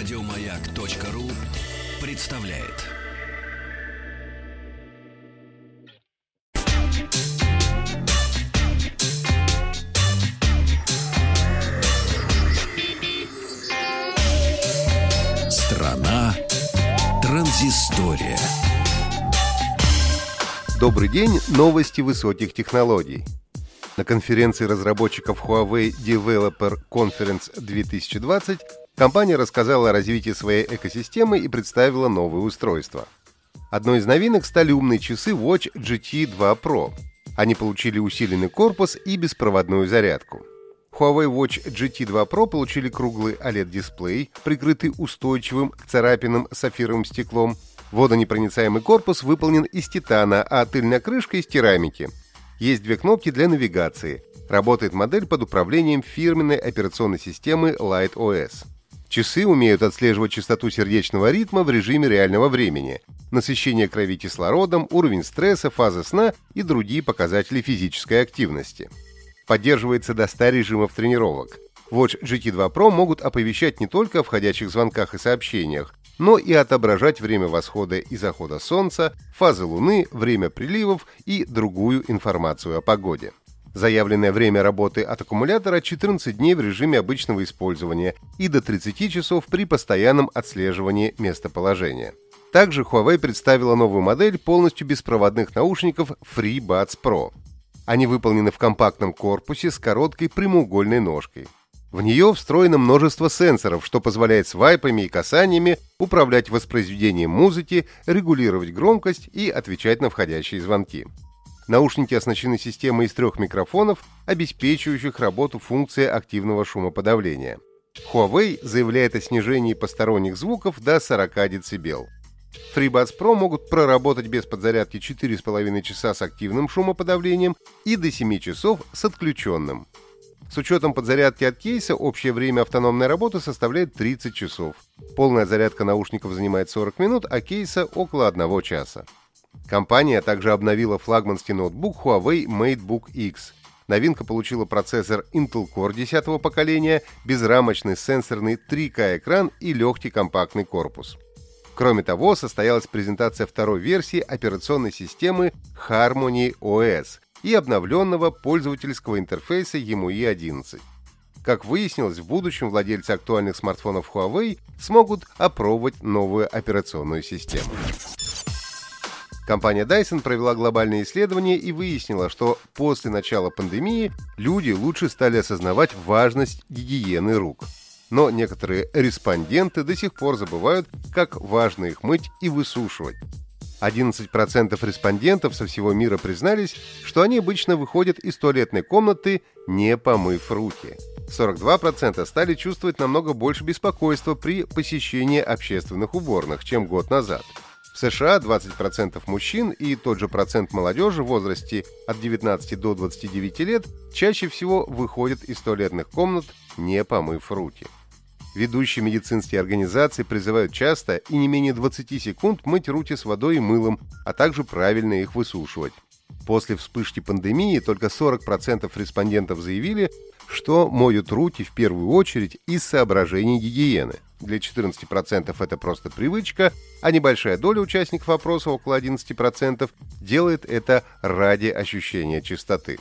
Радиомаяк.ру представляет. Страна транзистория. Добрый день, новости высоких технологий. На конференции разработчиков Huawei Developer Conference 2020 компания рассказала о развитии своей экосистемы и представила новые устройства. Одной из новинок стали умные часы Watch GT 2 Pro. Они получили усиленный корпус и беспроводную зарядку. Huawei Watch GT 2 Pro получили круглый OLED-дисплей, прикрытый устойчивым к царапинам сапфировым стеклом. Водонепроницаемый корпус выполнен из титана, а тыльная крышка из керамики. Есть две кнопки для навигации. Работает модель под управлением фирменной операционной системы Light OS. Часы умеют отслеживать частоту сердечного ритма в режиме реального времени, насыщение крови кислородом, уровень стресса, фазы сна и другие показатели физической активности. Поддерживается до 100 режимов тренировок. Watch GT2 Pro могут оповещать не только о входящих звонках и сообщениях, но и отображать время восхода и захода Солнца, фазы Луны, время приливов и другую информацию о погоде. Заявленное время работы от аккумулятора 14 дней в режиме обычного использования и до 30 часов при постоянном отслеживании местоположения. Также Huawei представила новую модель полностью беспроводных наушников FreeBuds Pro. Они выполнены в компактном корпусе с короткой прямоугольной ножкой. В нее встроено множество сенсоров, что позволяет свайпами и касаниями управлять воспроизведением музыки, регулировать громкость и отвечать на входящие звонки. Наушники оснащены системой из трех микрофонов, обеспечивающих работу функции активного шумоподавления. Huawei заявляет о снижении посторонних звуков до 40 дБ. FreeBuds Pro могут проработать без подзарядки 4,5 часа с активным шумоподавлением и до 7 часов с отключенным. С учетом подзарядки от кейса общее время автономной работы составляет 30 часов. Полная зарядка наушников занимает 40 минут, а кейса около 1 часа. Компания также обновила флагманский ноутбук Huawei MateBook X. Новинка получила процессор Intel Core 10 поколения, безрамочный сенсорный 3К-экран и легкий компактный корпус. Кроме того, состоялась презентация второй версии операционной системы Harmony OS и обновленного пользовательского интерфейса EMUI 11. Как выяснилось, в будущем владельцы актуальных смартфонов Huawei смогут опробовать новую операционную систему. Компания Dyson провела глобальное исследование и выяснила, что после начала пандемии люди лучше стали осознавать важность гигиены рук. Но некоторые респонденты до сих пор забывают, как важно их мыть и высушивать. 11% респондентов со всего мира признались, что они обычно выходят из туалетной комнаты, не помыв руки. 42% стали чувствовать намного больше беспокойства при посещении общественных уборных, чем год назад. В США 20% мужчин и тот же процент молодежи в возрасте от 19 до 29 лет чаще всего выходят из туалетных комнат, не помыв руки. Ведущие медицинские организации призывают часто и не менее 20 секунд мыть руки с водой и мылом, а также правильно их высушивать. После вспышки пандемии только 40% респондентов заявили, что моют руки в первую очередь из соображений гигиены. Для 14% это просто привычка, а небольшая доля участников опроса, около 11%, делает это ради ощущения чистоты.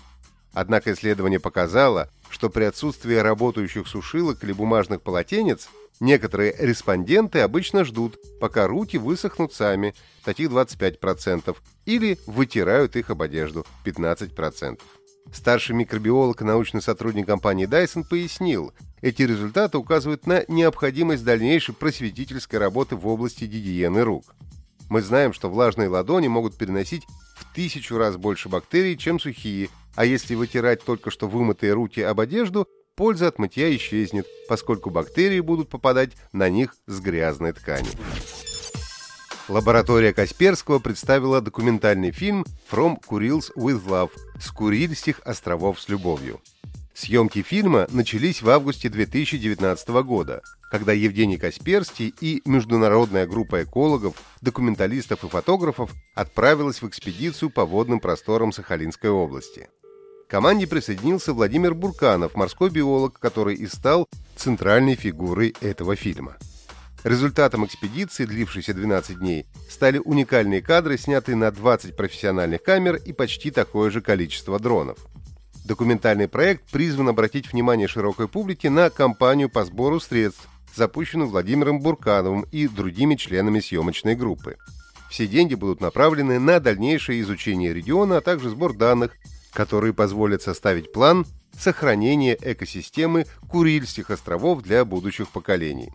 Однако исследование показало, что при отсутствии работающих сушилок или бумажных полотенец некоторые респонденты обычно ждут, пока руки высохнут сами, таких 25%, или вытирают их об одежду, 15%. Старший микробиолог и научный сотрудник компании Dyson пояснил, эти результаты указывают на необходимость дальнейшей просветительской работы в области гигиены рук. Мы знаем, что влажные ладони могут переносить в тысячу раз больше бактерий, чем сухие, а если вытирать только что вымытые руки об одежду, польза от мытья исчезнет, поскольку бактерии будут попадать на них с грязной ткани. Лаборатория Касперского представила документальный фильм «From Kurils with Love» с Курильских островов с любовью. Съемки фильма начались в августе 2019 года, когда Евгений Касперский и международная группа экологов, документалистов и фотографов отправилась в экспедицию по водным просторам Сахалинской области. К команде присоединился Владимир Бурканов, морской биолог, который и стал центральной фигурой этого фильма. Результатом экспедиции, длившейся 12 дней, стали уникальные кадры, снятые на 20 профессиональных камер и почти такое же количество дронов. Документальный проект призван обратить внимание широкой публики на кампанию по сбору средств, запущенную Владимиром Буркановым и другими членами съемочной группы. Все деньги будут направлены на дальнейшее изучение региона, а также сбор данных, которые позволят составить план сохранения экосистемы Курильских островов для будущих поколений.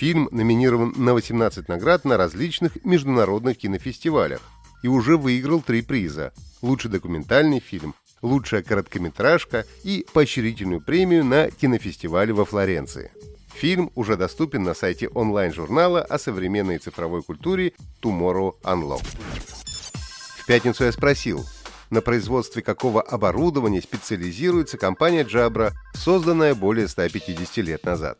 Фильм номинирован на 18 наград на различных международных кинофестивалях и уже выиграл три приза – лучший документальный фильм, лучшая короткометражка и поощрительную премию на кинофестивале во Флоренции. Фильм уже доступен на сайте онлайн-журнала о современной цифровой культуре Tomorrow Unlocked. В пятницу я спросил, на производстве какого оборудования специализируется компания Jabra, созданная более 150 лет назад.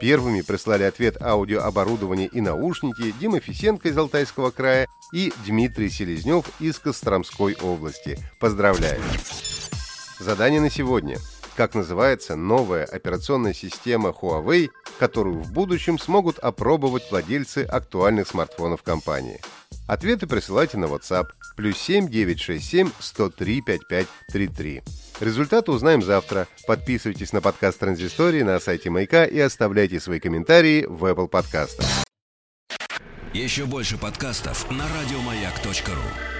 Первыми прислали ответ аудиооборудование и наушники Дима Фисенко из Алтайского края и Дмитрий Селезнев из Костромской области. Поздравляю! Задание на сегодня. Как называется новая операционная система Huawei, которую в будущем смогут опробовать владельцы актуальных смартфонов компании? Ответы присылайте на WhatsApp плюс 7 967 103 5533. Результаты узнаем завтра. Подписывайтесь на подкаст Транзистории на сайте Маяка и оставляйте свои комментарии в Apple подкастах. Еще больше подкастов на радиомаяк.ру